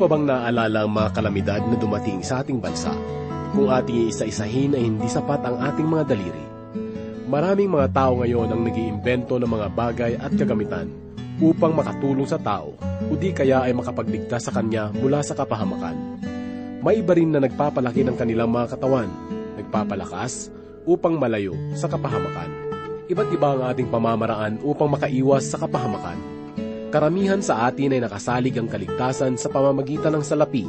pa bang naaalala ang mga kalamidad na dumating sa ating bansa? Kung ating iisa-isahin ay hindi sapat ang ating mga daliri. Maraming mga tao ngayon ang nag iimbento ng mga bagay at kagamitan upang makatulong sa tao o di kaya ay makapagligtas sa kanya mula sa kapahamakan. May iba rin na nagpapalaki ng kanilang mga katawan, nagpapalakas upang malayo sa kapahamakan. Iba't iba ang ating pamamaraan upang makaiwas sa kapahamakan Karamihan sa atin ay nakasalig ang kaligtasan sa pamamagitan ng salapi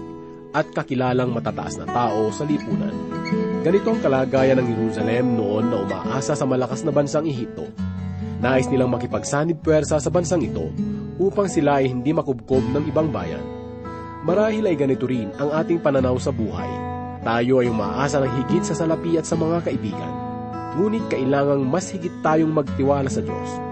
at kakilalang matataas na tao sa lipunan. Ganito ang kalagayan ng Jerusalem noon na umaasa sa malakas na bansang Ehipto. Nais nilang makipagsanib puwersa sa bansang ito upang sila ay hindi makubkob ng ibang bayan. Marahil ay ganito rin ang ating pananaw sa buhay. Tayo ay umaasa ng higit sa salapi at sa mga kaibigan. Ngunit kailangang mas higit tayong magtiwala sa Diyos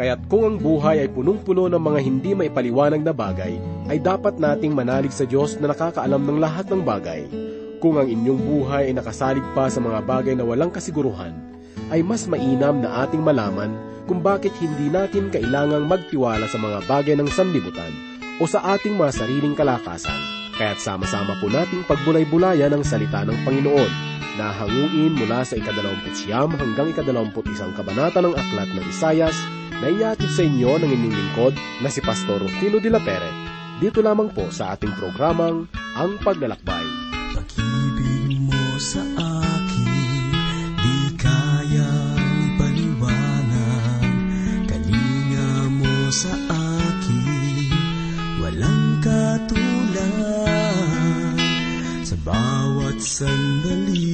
Kaya't kung ang buhay ay punong-puno ng mga hindi maipaliwanag na bagay, ay dapat nating manalig sa Diyos na nakakaalam ng lahat ng bagay. Kung ang inyong buhay ay nakasalig pa sa mga bagay na walang kasiguruhan, ay mas mainam na ating malaman kung bakit hindi natin kailangang magtiwala sa mga bagay ng sanlibutan o sa ating mga sariling kalakasan. Kaya't sama-sama po nating pagbulay-bulayan ang salita ng Panginoon na hanguin mula sa ikadalawamput siyam hanggang ikadalawamput isang kabanata ng aklat ng Isayas na iatid sa inyo ng inyong lingkod na si Pastor Rufino de la Pere. Dito lamang po sa ating programang Ang Paglalakbay. Pag-ibig mo sa akin, di kaya ipaliwanag. Kalinga mo sa akin, walang katulad. Sa bawat sandali,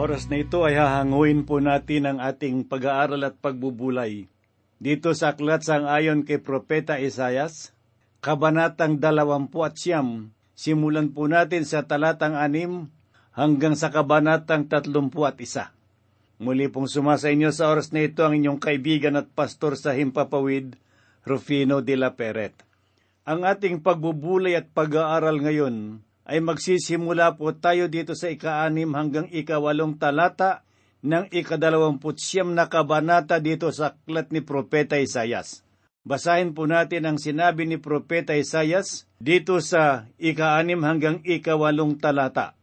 oras na ito ay hahanguin po natin ang ating pag-aaral at pagbubulay. Dito sa aklat sang ayon kay Propeta Isayas, Kabanatang 20 at siyam, simulan po natin sa talatang anim hanggang sa kabanatang 31. Muli pong sumasa inyo sa oras na ito ang inyong kaibigan at pastor sa Himpapawid, Rufino de la Peret. Ang ating pagbubulay at pag-aaral ngayon ay magsisimula po tayo dito sa ika-anim hanggang ikawalong talata ng ikadalawamput siyam na kabanata dito sa aklat ni Propeta Isayas. Basahin po natin ang sinabi ni Propeta Isayas dito sa ika-anim hanggang ikawalong talata.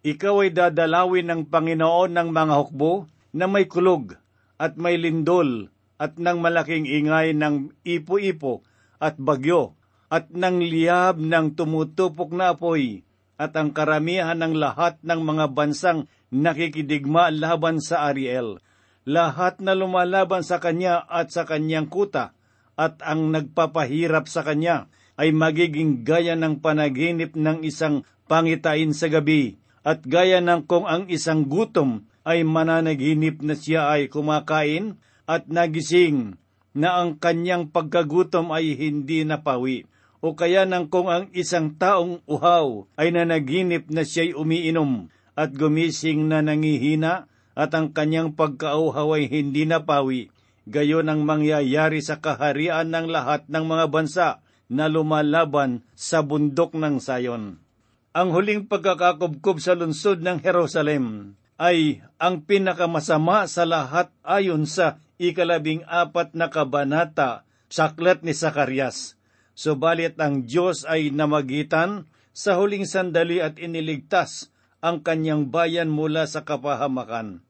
Ikaw ay dadalawin ng Panginoon ng mga hukbo na may kulog at may lindol at ng malaking ingay ng ipo-ipo at bagyo at ng liyab ng tumutupok na apoy at ang karamihan ng lahat ng mga bansang nakikidigma laban sa Ariel. Lahat na lumalaban sa kanya at sa kanyang kuta at ang nagpapahirap sa kanya ay magiging gaya ng panaginip ng isang pangitain sa gabi At gaya ng kung ang isang gutom ay mananaginip na siya ay kumakain at nagising na ang kanyang pagkagutom ay hindi napawi. O kaya nang kung ang isang taong uhaw ay nanaginip na siya'y umiinom at gumising na nangihina at ang kanyang pagkauhaw ay hindi napawi. Gayon ang mangyayari sa kaharian ng lahat ng mga bansa na lumalaban sa bundok ng Sayon. Ang huling pagkakakubkob sa lungsod ng Jerusalem ay ang pinakamasama sa lahat ayon sa ikalabing apat na kabanata sa aklat ni Sakarias. Subalit ang Diyos ay namagitan sa huling sandali at iniligtas ang kanyang bayan mula sa kapahamakan.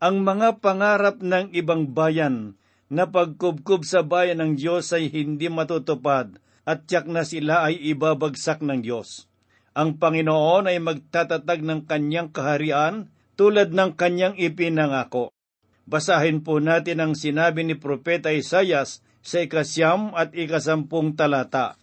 Ang mga pangarap ng ibang bayan na pagkubkob sa bayan ng Diyos ay hindi matutupad at tiyak na sila ay ibabagsak ng Diyos. Ang Panginoon ay magtatatag ng kanyang kaharian tulad ng kanyang ipinangako. Basahin po natin ang sinabi ni Propeta Isayas sa ikasyam at ikasampung talata.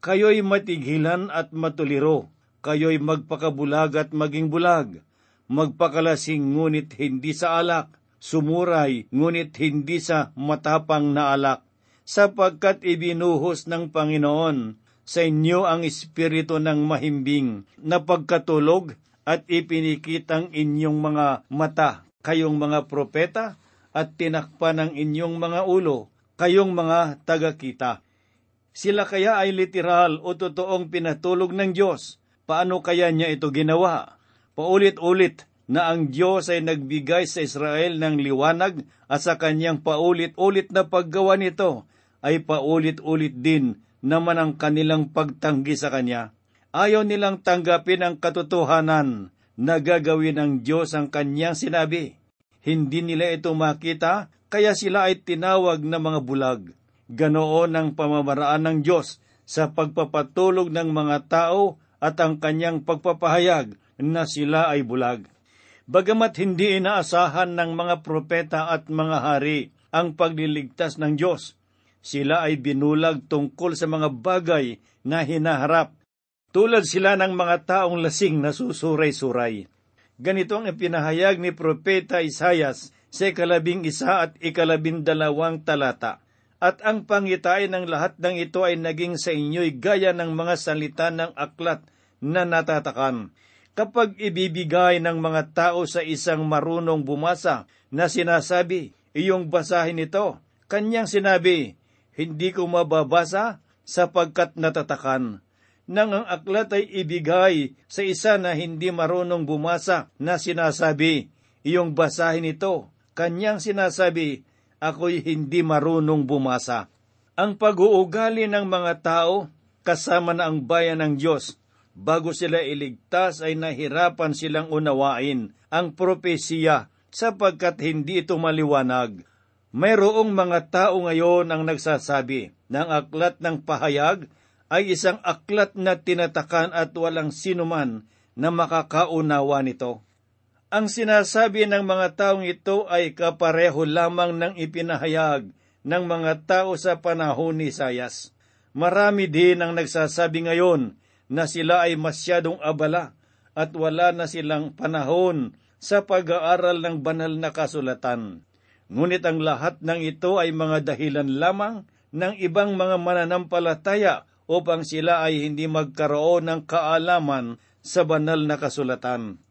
Kayo'y matigilan at matuliro, kayo'y magpakabulag at maging bulag, magpakalasing ngunit hindi sa alak, sumuray ngunit hindi sa matapang na alak, sapagkat ibinuhos ng Panginoon sa inyo ang espiritu ng mahimbing na pagkatulog at ipinikitang inyong mga mata, kayong mga propeta, at tinakpan ng inyong mga ulo, kayong mga tagakita. Sila kaya ay literal o totoong pinatulog ng Diyos. Paano kaya niya ito ginawa? Paulit-ulit na ang Diyos ay nagbigay sa Israel ng liwanag at sa kanyang paulit-ulit na paggawa nito ay paulit-ulit din naman ang kanilang pagtanggi sa Kanya. Ayaw nilang tanggapin ang katotohanan na gagawin ng Diyos ang Kanyang sinabi. Hindi nila ito makita kaya sila ay tinawag na mga bulag. Ganoon ang pamamaraan ng Diyos sa pagpapatulog ng mga tao at ang kanyang pagpapahayag na sila ay bulag. Bagamat hindi inaasahan ng mga propeta at mga hari ang pagliligtas ng Diyos, sila ay binulag tungkol sa mga bagay na hinaharap. Tulad sila ng mga taong lasing na susuray-suray. Ganito ang ipinahayag ni Propeta Isayas sa ikalabing isa at ikalabing dalawang talata. At ang pangitain ng lahat ng ito ay naging sa inyo'y gaya ng mga salita ng aklat na natatakan. Kapag ibibigay ng mga tao sa isang marunong bumasa na sinasabi, iyong basahin ito, kanyang sinabi, hindi ko mababasa sapagkat natatakan. Nang ang aklat ay ibigay sa isa na hindi marunong bumasa na sinasabi, iyong basahin ito, kanyang sinasabi, ako'y hindi marunong bumasa. Ang pag-uugali ng mga tao kasama na ang bayan ng Diyos bago sila iligtas ay nahirapan silang unawain ang propesiya sapagkat hindi ito maliwanag. Mayroong mga tao ngayon ang nagsasabi ng aklat ng pahayag ay isang aklat na tinatakan at walang sinuman na makakaunawa nito. Ang sinasabi ng mga taong ito ay kapareho lamang ng ipinahayag ng mga tao sa panahon ni Sayas. Marami din ang nagsasabi ngayon na sila ay masyadong abala at wala na silang panahon sa pag-aaral ng banal na kasulatan. Ngunit ang lahat ng ito ay mga dahilan lamang ng ibang mga mananampalataya upang sila ay hindi magkaroon ng kaalaman sa banal na kasulatan.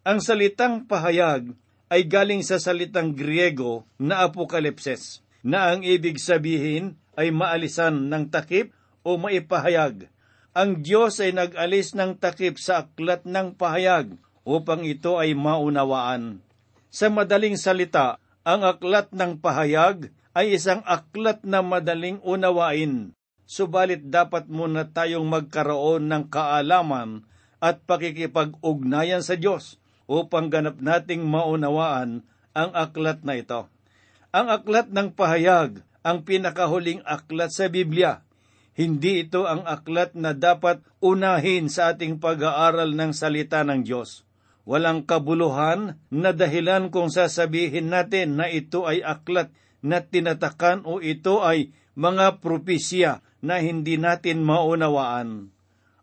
Ang salitang pahayag ay galing sa salitang Griego na apokalipses, na ang ibig sabihin ay maalisan ng takip o maipahayag. Ang Diyos ay nag-alis ng takip sa aklat ng pahayag upang ito ay maunawaan. Sa madaling salita, ang aklat ng pahayag ay isang aklat na madaling unawain. Subalit dapat muna tayong magkaroon ng kaalaman at pakikipag-ugnayan sa Diyos upang ganap nating maunawaan ang aklat na ito. Ang aklat ng pahayag, ang pinakahuling aklat sa Biblia. Hindi ito ang aklat na dapat unahin sa ating pag-aaral ng salita ng Diyos. Walang kabuluhan na dahilan kung sasabihin natin na ito ay aklat na tinatakan o ito ay mga propesya na hindi natin maunawaan.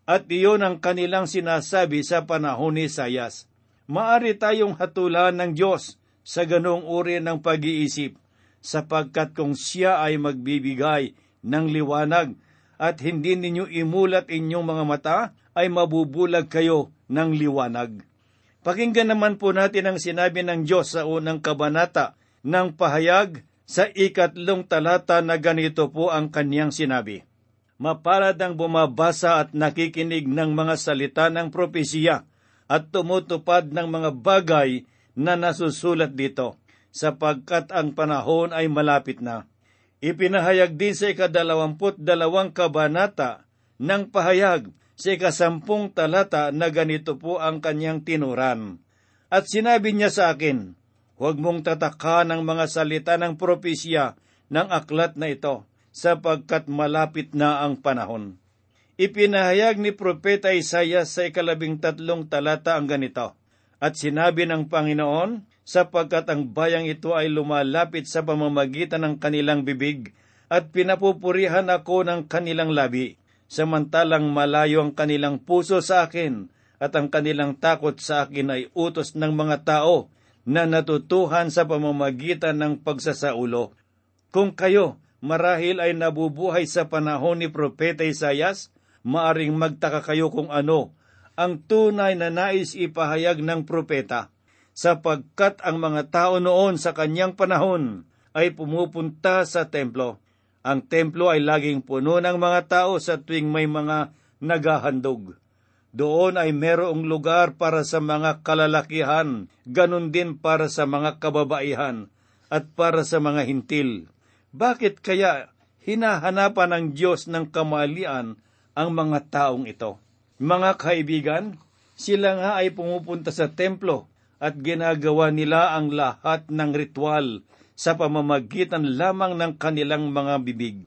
At iyon ang kanilang sinasabi sa panahon ni Isayas. Maari tayong hatulan ng Diyos sa ganong uri ng pag-iisip, sapagkat kung siya ay magbibigay ng liwanag at hindi ninyo imulat inyong mga mata, ay mabubulag kayo ng liwanag. Pakinggan naman po natin ang sinabi ng Diyos sa unang kabanata ng pahayag sa ikatlong talata na ganito po ang kanyang sinabi. Mapalad ang bumabasa at nakikinig ng mga salita ng propesiya at tumutupad ng mga bagay na nasusulat dito, sapagkat ang panahon ay malapit na. Ipinahayag din sa ikadalawamput dalawang kabanata ng pahayag sa ikasampung talata na ganito po ang kanyang tinuran. At sinabi niya sa akin, Huwag mong tataka ng mga salita ng propesya ng aklat na ito, sapagkat malapit na ang panahon. Ipinahayag ni Propeta Isaiah sa ikalabing tatlong talata ang ganito, At sinabi ng Panginoon, sapagkat ang bayang ito ay lumalapit sa pamamagitan ng kanilang bibig, at pinapupurihan ako ng kanilang labi, samantalang malayo ang kanilang puso sa akin, at ang kanilang takot sa akin ay utos ng mga tao na natutuhan sa pamamagitan ng pagsasaulo. Kung kayo marahil ay nabubuhay sa panahon ni Propeta Isayas, maaring magtaka kayo kung ano ang tunay na nais ipahayag ng propeta, sapagkat ang mga tao noon sa kanyang panahon ay pumupunta sa templo. Ang templo ay laging puno ng mga tao sa tuwing may mga naghahandog. Doon ay merong lugar para sa mga kalalakihan, ganun din para sa mga kababaihan, at para sa mga hintil. Bakit kaya hinahanapan ng Diyos ng kamalian ang mga taong ito. Mga kaibigan, sila nga ay pumupunta sa templo at ginagawa nila ang lahat ng ritual sa pamamagitan lamang ng kanilang mga bibig.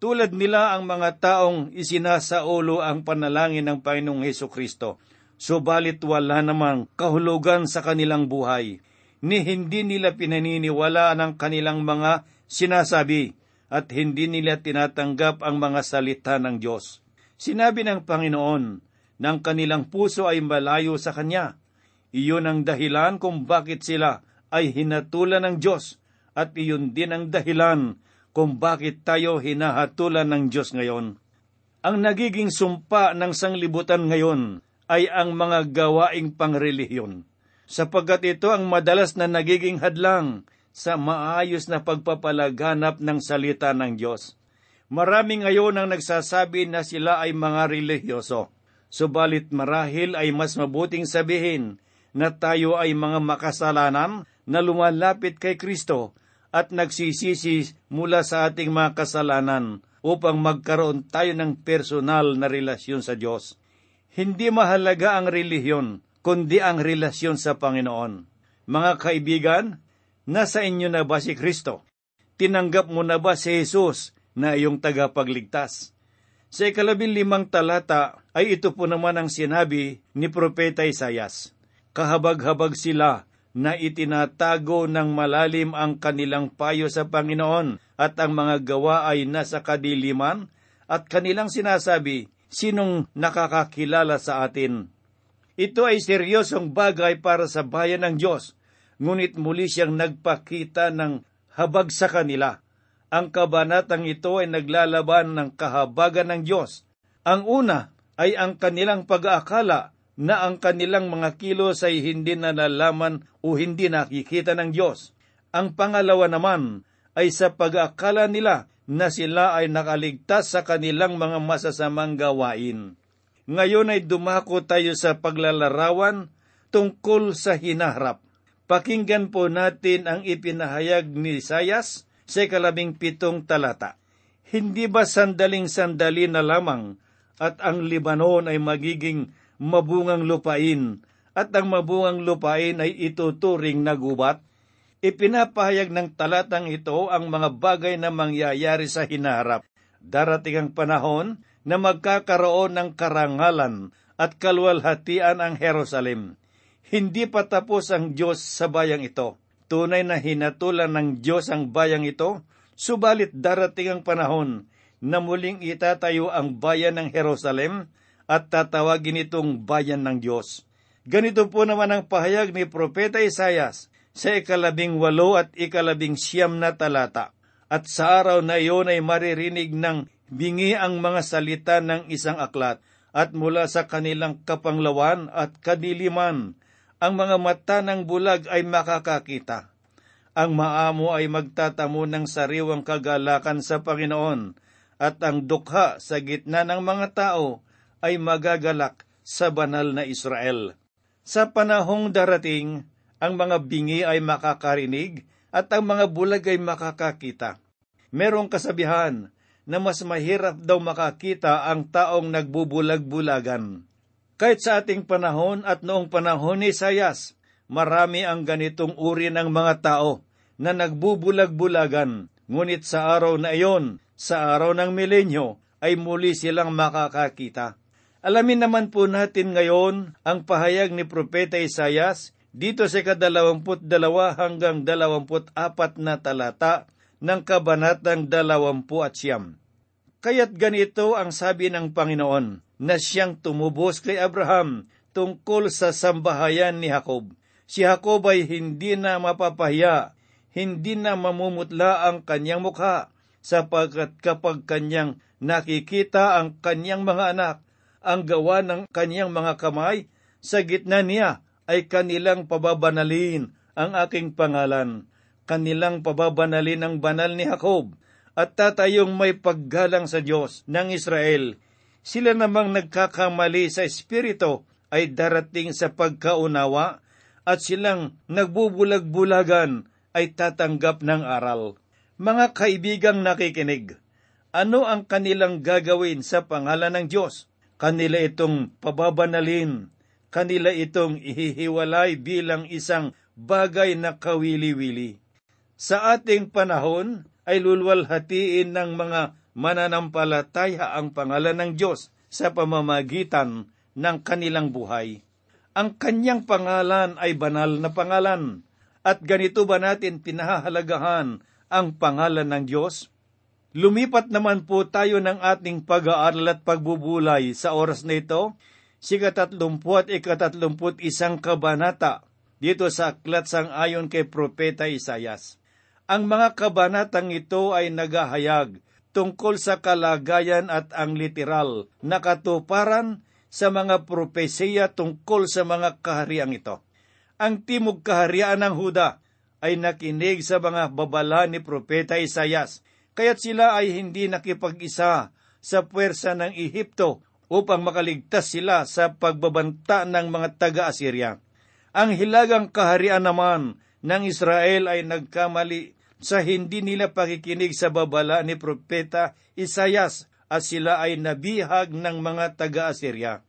Tulad nila ang mga taong isinasaulo ang panalangin ng Panginoong Heso Kristo, subalit wala namang kahulugan sa kanilang buhay, ni hindi nila pinaniniwala ng kanilang mga sinasabi at hindi nila tinatanggap ang mga salita ng Diyos. Sinabi ng Panginoon na ang kanilang puso ay malayo sa Kanya. Iyon ang dahilan kung bakit sila ay hinatulan ng Diyos at iyon din ang dahilan kung bakit tayo hinahatulan ng Diyos ngayon. Ang nagiging sumpa ng sanglibutan ngayon ay ang mga gawaing pangrelihiyon, sapagkat ito ang madalas na nagiging hadlang sa maayos na pagpapalaganap ng salita ng Diyos. Marami ngayon ang nagsasabi na sila ay mga relihiyoso. Subalit marahil ay mas mabuting sabihin na tayo ay mga makasalanan na lumalapit kay Kristo at nagsisisi mula sa ating mga kasalanan upang magkaroon tayo ng personal na relasyon sa Diyos. Hindi mahalaga ang relihiyon, kundi ang relasyon sa Panginoon. Mga kaibigan, nasa inyo na ba si Kristo? Tinanggap mo na ba si Jesus na iyong tagapagligtas. Sa ikalabing limang talata ay ito po naman ang sinabi ni Propeta Isayas. Kahabag-habag sila na itinatago ng malalim ang kanilang payo sa Panginoon at ang mga gawa ay nasa kadiliman at kanilang sinasabi, sinong nakakakilala sa atin? Ito ay seryosong bagay para sa bayan ng Diyos, ngunit muli siyang nagpakita ng habag sa kanila ang kabanatang ito ay naglalaban ng kahabagan ng Diyos. Ang una ay ang kanilang pag-aakala na ang kanilang mga kilos ay hindi na nalaman o hindi nakikita ng Diyos. Ang pangalawa naman ay sa pag-aakala nila na sila ay nakaligtas sa kanilang mga masasamang gawain. Ngayon ay dumako tayo sa paglalarawan tungkol sa hinaharap. Pakinggan po natin ang ipinahayag ni Isayas sa ikalabing pitong talata. Hindi ba sandaling sandali na lamang at ang Libanon ay magiging mabungang lupain at ang mabungang lupain ay ituturing na gubat? Ipinapahayag ng talatang ito ang mga bagay na mangyayari sa hinaharap. Darating ang panahon na magkakaroon ng karangalan at kalwalhatian ang Jerusalem. Hindi pa tapos ang Diyos sa bayang ito Tunay na hinatulan ng Diyos ang bayang ito, subalit darating ang panahon na muling itatayo ang bayan ng Jerusalem at tatawagin itong bayan ng Diyos. Ganito po naman ang pahayag ni Propeta Isayas sa ikalabing walo at ikalabing siyam na talata. At sa araw na iyon ay maririnig ng bingi ang mga salita ng isang aklat at mula sa kanilang kapanglawan at kadiliman, ang mga mata ng bulag ay makakakita. Ang maamo ay magtatamo ng sariwang kagalakan sa Panginoon, at ang dukha sa gitna ng mga tao ay magagalak sa banal na Israel. Sa panahong darating, ang mga bingi ay makakarinig at ang mga bulag ay makakakita. Merong kasabihan na mas mahirap daw makakita ang taong nagbubulag-bulagan. Kahit sa ating panahon at noong panahon ni Sayas, marami ang ganitong uri ng mga tao na nagbubulag-bulagan, ngunit sa araw na iyon, sa araw ng milenyo, ay muli silang makakakita. Alamin naman po natin ngayon ang pahayag ni Propeta Isayas dito sa kadalawamput dalawa hanggang dalawamput apat na talata ng kabanatang dalawampu at siyam. Kaya't ganito ang sabi ng Panginoon na siyang tumubos kay Abraham tungkol sa sambahayan ni Jacob. Si Jacob ay hindi na mapapahiya, hindi na mamumutla ang kanyang mukha, sapagkat kapag kanyang nakikita ang kanyang mga anak, ang gawa ng kanyang mga kamay, sa gitna niya ay kanilang pababanalin ang aking pangalan. Kanilang pababanalin ang banal ni Jacob at tatayong may paggalang sa Diyos ng Israel. Sila namang nagkakamali sa Espiritu ay darating sa pagkaunawa at silang nagbubulag-bulagan ay tatanggap ng aral. Mga kaibigang nakikinig, ano ang kanilang gagawin sa pangalan ng Diyos? Kanila itong pababanalin, kanila itong ihihiwalay bilang isang bagay na kawili-wili. Sa ating panahon ay lulwalhatiin ng mga mananampalataya ang pangalan ng Diyos sa pamamagitan ng kanilang buhay. Ang kanyang pangalan ay banal na pangalan. At ganito ba natin pinahahalagahan ang pangalan ng Diyos? Lumipat naman po tayo ng ating pag-aaral at pagbubulay sa oras na ito, si katatlumpu at ikatatlumput isang kabanata dito sa aklat sang ayon kay Propeta Isayas. Ang mga kabanatang ito ay nagahayag tungkol sa kalagayan at ang literal na katuparan sa mga propesiya tungkol sa mga kahariang ito. Ang timog kaharian ng Huda ay nakinig sa mga babala ni Propeta Isayas kaya't sila ay hindi nakipag-isa sa puwersa ng Ehipto upang makaligtas sila sa pagbabanta ng mga taga-Assyria. Ang hilagang kaharian naman ng Israel ay nagkamali sa hindi nila pakikinig sa babala ni Propeta Isayas at sila ay nabihag ng mga taga-Assyria.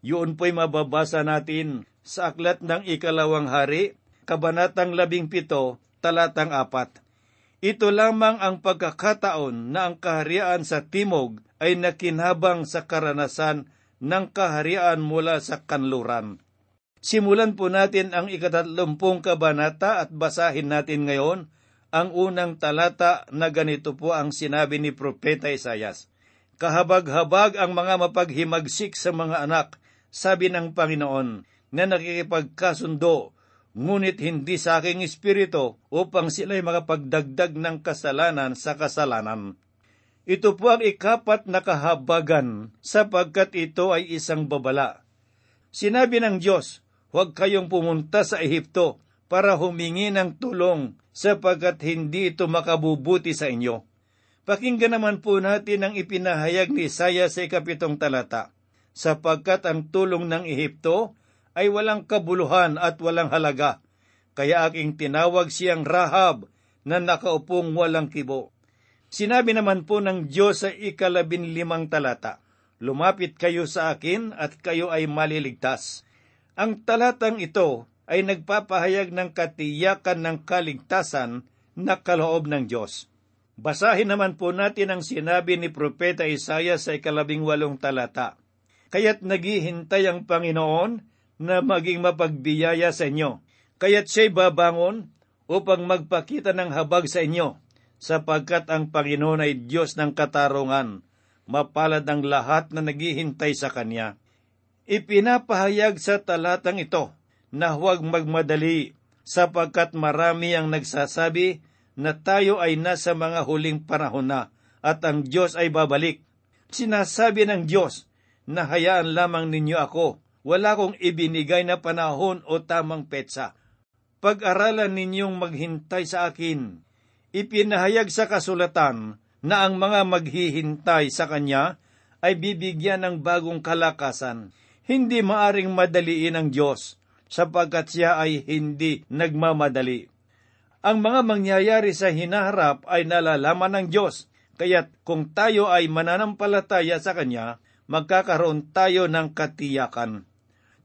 Yun po'y mababasa natin sa aklat ng ikalawang hari, kabanatang labing pito, talatang apat. Ito lamang ang pagkakataon na ang kaharian sa timog ay nakinhabang sa karanasan ng kaharian mula sa kanluran. Simulan po natin ang ikatatlumpung kabanata at basahin natin ngayon ang unang talata na ganito po ang sinabi ni Propeta Isayas. Kahabag-habag ang mga mapaghimagsik sa mga anak, sabi ng Panginoon, na nakikipagkasundo ngunit hindi sa aking espiritu upang sila'y makapagdagdag ng kasalanan sa kasalanan. Ito po ang ikapat na kahabagan sapagkat ito ay isang babala. Sinabi ng Diyos, huwag kayong pumunta sa Ehipto para humingi ng tulong sapagkat hindi ito makabubuti sa inyo. Pakinggan naman po natin ang ipinahayag ni Isaiah sa ikapitong talata, sapagkat ang tulong ng Ehipto ay walang kabuluhan at walang halaga. Kaya aking tinawag siyang Rahab na nakaupong walang kibo. Sinabi naman po ng Diyos sa ikalabin limang talata, Lumapit kayo sa akin at kayo ay maliligtas. Ang talatang ito ay nagpapahayag ng katiyakan ng kaligtasan na kaloob ng Diyos. Basahin naman po natin ang sinabi ni Propeta Isaiah sa ikalabing walong talata. Kaya't naghihintay ang Panginoon na maging mapagbiyaya sa inyo. Kaya't siya'y babangon upang magpakita ng habag sa inyo, sapagkat ang Panginoon ay Diyos ng katarungan, mapalad ang lahat na naghihintay sa Kanya. Ipinapahayag sa talatang ito na huwag magmadali sapagkat marami ang nagsasabi na tayo ay nasa mga huling panahon na at ang Diyos ay babalik. Sinasabi ng Diyos na hayaan lamang ninyo ako, wala kong ibinigay na panahon o tamang petsa. Pag-aralan ninyong maghintay sa akin. Ipinahayag sa kasulatan na ang mga maghihintay sa Kanya ay bibigyan ng bagong kalakasan. Hindi maaring madaliin ang Diyos sapagkat siya ay hindi nagmamadali. Ang mga mangyayari sa hinaharap ay nalalaman ng Diyos, kaya't kung tayo ay mananampalataya sa Kanya, magkakaroon tayo ng katiyakan.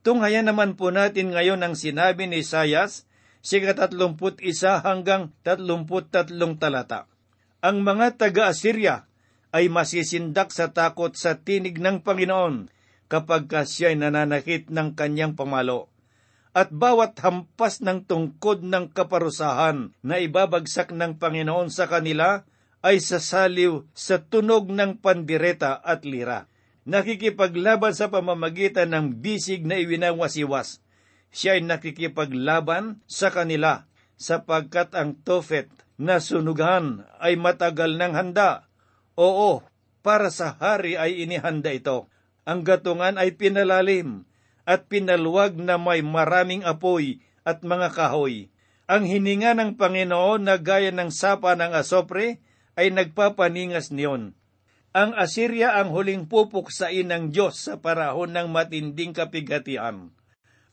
Tunghayan naman po natin ngayon ang sinabi ni Isayas, sika 31 hanggang 33 talata. Ang mga taga-Assyria ay masisindak sa takot sa tinig ng Panginoon kapag siya'y nananakit ng kanyang pamalo at bawat hampas ng tungkod ng kaparusahan na ibabagsak ng Panginoon sa kanila ay sasaliw sa tunog ng pandireta at lira. Nakikipaglaban sa pamamagitan ng bisig na iwinawasiwas. Siya ay nakikipaglaban sa kanila sapagkat ang tofet na sunugan ay matagal ng handa. Oo, para sa hari ay inihanda ito. Ang gatungan ay pinalalim at pinaluwag na may maraming apoy at mga kahoy. Ang hininga ng Panginoon na gaya ng sapa ng asopre ay nagpapaningas niyon. Ang Assyria ang huling pupuksain ng Diyos sa parahon ng matinding kapighatian.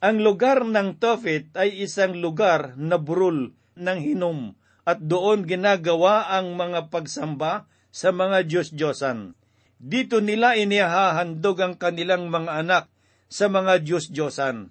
Ang lugar ng Tophet ay isang lugar na burol ng hinom at doon ginagawa ang mga pagsamba sa mga Diyos-Diyosan. Dito nila inihahandog ang kanilang mga anak sa mga Diyos-Diyosan.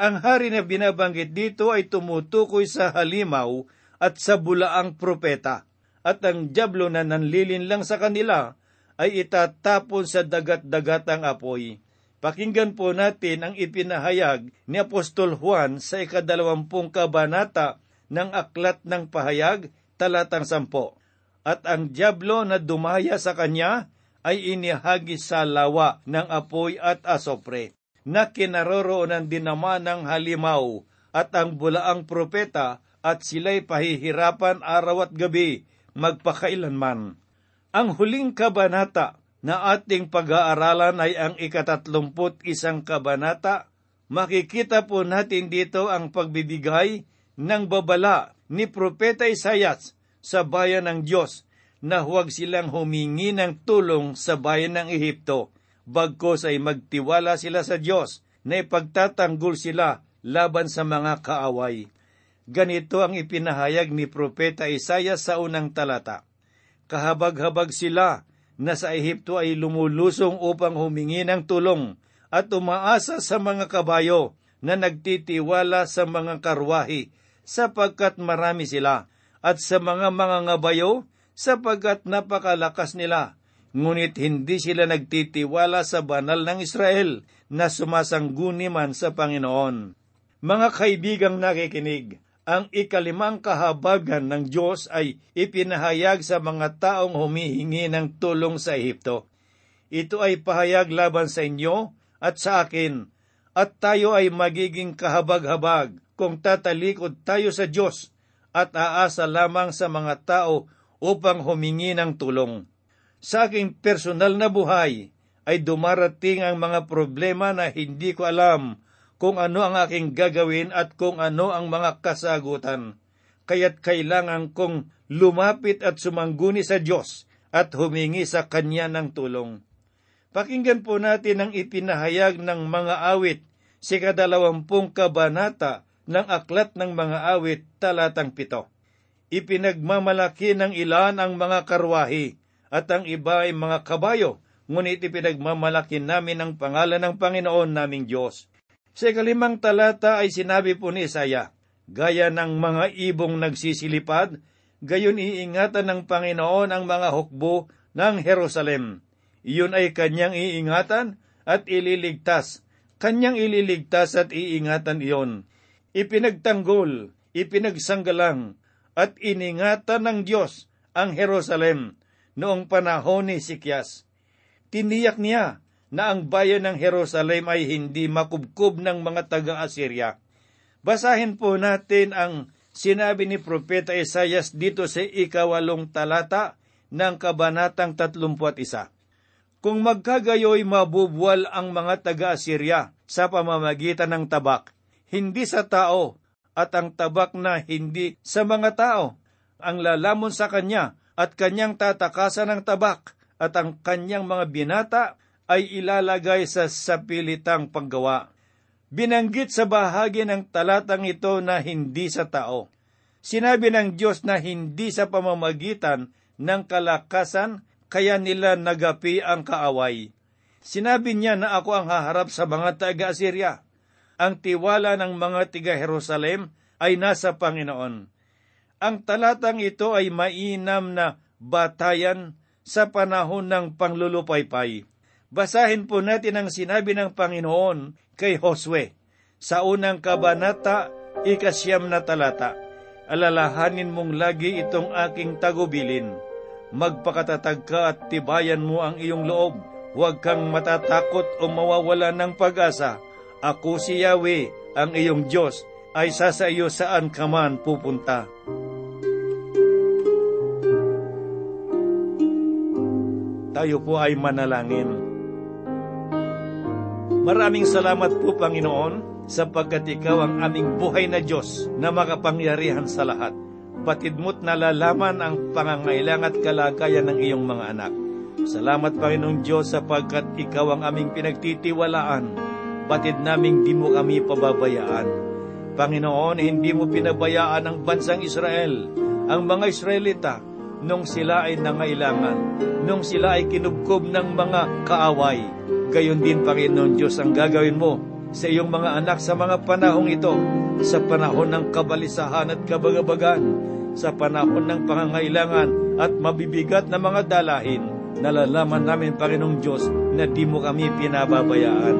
Ang hari na binabanggit dito ay tumutukoy sa halimaw at sa bulaang propeta, at ang jablo na nanlilin lang sa kanila ay itatapon sa dagat-dagatang apoy. Pakinggan po natin ang ipinahayag ni Apostol Juan sa ikadalawampung kabanata ng Aklat ng Pahayag, talatang sampo. At ang diablo na dumaya sa kanya ay inihagi sa lawa ng apoy at asopre na kinaroroonan din naman ng halimaw at ang bulaang propeta at sila'y pahihirapan araw at gabi magpakailanman. Ang huling kabanata na ating pag-aaralan ay ang ikatatlumput isang kabanata. Makikita po natin dito ang pagbibigay ng babala ni Propeta Isayas sa bayan ng Diyos na huwag silang humingi ng tulong sa bayan ng Ehipto bagkos ay magtiwala sila sa Diyos na ipagtatanggol sila laban sa mga kaaway. Ganito ang ipinahayag ni Propeta Isaya sa unang talata. Kahabag-habag sila na sa Ehipto ay lumulusong upang humingi ng tulong at umaasa sa mga kabayo na nagtitiwala sa mga karwahi sapagkat marami sila at sa mga mga ngabayo sapagkat napakalakas nila ngunit hindi sila nagtitiwala sa banal ng Israel na sumasangguni man sa Panginoon. Mga kaibigang nakikinig, ang ikalimang kahabagan ng Diyos ay ipinahayag sa mga taong humihingi ng tulong sa Ehipto. Ito ay pahayag laban sa inyo at sa akin, at tayo ay magiging kahabag-habag kung tatalikod tayo sa Diyos at aasa lamang sa mga tao upang humingi ng tulong. Sa aking personal na buhay ay dumarating ang mga problema na hindi ko alam kung ano ang aking gagawin at kung ano ang mga kasagutan. Kaya't kailangan kong lumapit at sumangguni sa Diyos at humingi sa Kanya ng tulong. Pakinggan po natin ang ipinahayag ng mga awit si kadalawampung kabanata ng Aklat ng Mga Awit, talatang pito. Ipinagmamalaki ng ilan ang mga karwahi, at ang iba ay mga kabayo, ngunit ipinagmamalaki namin ang pangalan ng Panginoon naming Diyos. Sa ikalimang talata ay sinabi po ni Isaya, Gaya ng mga ibong nagsisilipad, gayon iingatan ng Panginoon ang mga hukbo ng Jerusalem. Iyon ay kanyang iingatan at ililigtas. Kanyang ililigtas at iingatan iyon. Ipinagtanggol, ipinagsanggalang, at iningatan ng Diyos ang Jerusalem noong panahon ni Sikyas. Tiniyak niya na ang bayan ng Jerusalem ay hindi makubkob ng mga taga-Assyria. Basahin po natin ang sinabi ni Propeta Isayas dito sa ikawalong talata ng Kabanatang 31. Kung magkagayoy mabubuwal ang mga taga-Assyria sa pamamagitan ng tabak, hindi sa tao, at ang tabak na hindi sa mga tao, ang lalamon sa kanya at kanyang tatakasan ng tabak, at ang kanyang mga binata ay ilalagay sa sapilitang paggawa. Binanggit sa bahagi ng talatang ito na hindi sa tao. Sinabi ng Diyos na hindi sa pamamagitan ng kalakasan kaya nila nagapi ang kaaway. Sinabi niya na ako ang haharap sa mga taga-Assyria. Ang tiwala ng mga tiga-Jerusalem ay nasa Panginoon. Ang talatang ito ay mainam na batayan sa panahon ng panglulupaypay. Basahin po natin ang sinabi ng Panginoon kay Josue sa unang kabanata, ikasyam na talata. Alalahanin mong lagi itong aking tagubilin. Magpakatatag ka at tibayan mo ang iyong loob. Huwag kang matatakot o mawawala ng pag-asa. Ako si Yahweh, ang iyong Diyos, ay sasa iyo saan ka man pupunta. Tayo po ay manalangin. Maraming salamat po, Panginoon, sapagkat Ikaw ang aming buhay na Diyos na makapangyarihan sa lahat. Batid mo't nalalaman ang pangangailangan at kalagayan ng iyong mga anak. Salamat, Panginoong Diyos, sapagkat Ikaw ang aming pinagtitiwalaan. Batid naming di mo kami pababayaan. Panginoon, hindi mo pinabayaan ang bansang Israel, ang mga Israelita, nung sila ay nangailangan, nung sila ay kinubkob ng mga kaaway. Gayon din, Panginoon Diyos, ang gagawin mo sa iyong mga anak sa mga panahong ito, sa panahon ng kabalisahan at kabagabagan, sa panahon ng pangangailangan at mabibigat na mga dalahin, nalalaman namin, Panginoong Diyos, na di mo kami pinababayaan.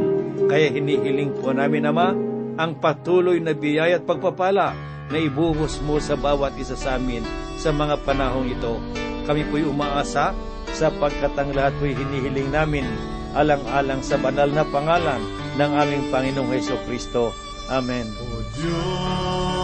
Kaya hinihiling po namin, Ama, ang patuloy na biyaya at pagpapala na ibuhos mo sa bawat isa sa amin sa mga panahong ito. Kami po'y umaasa sapagkat ang lahat po'y hinihiling namin alang-alang sa banal na pangalan ng aming Panginoong Heso Kristo. Amen. O Diyos,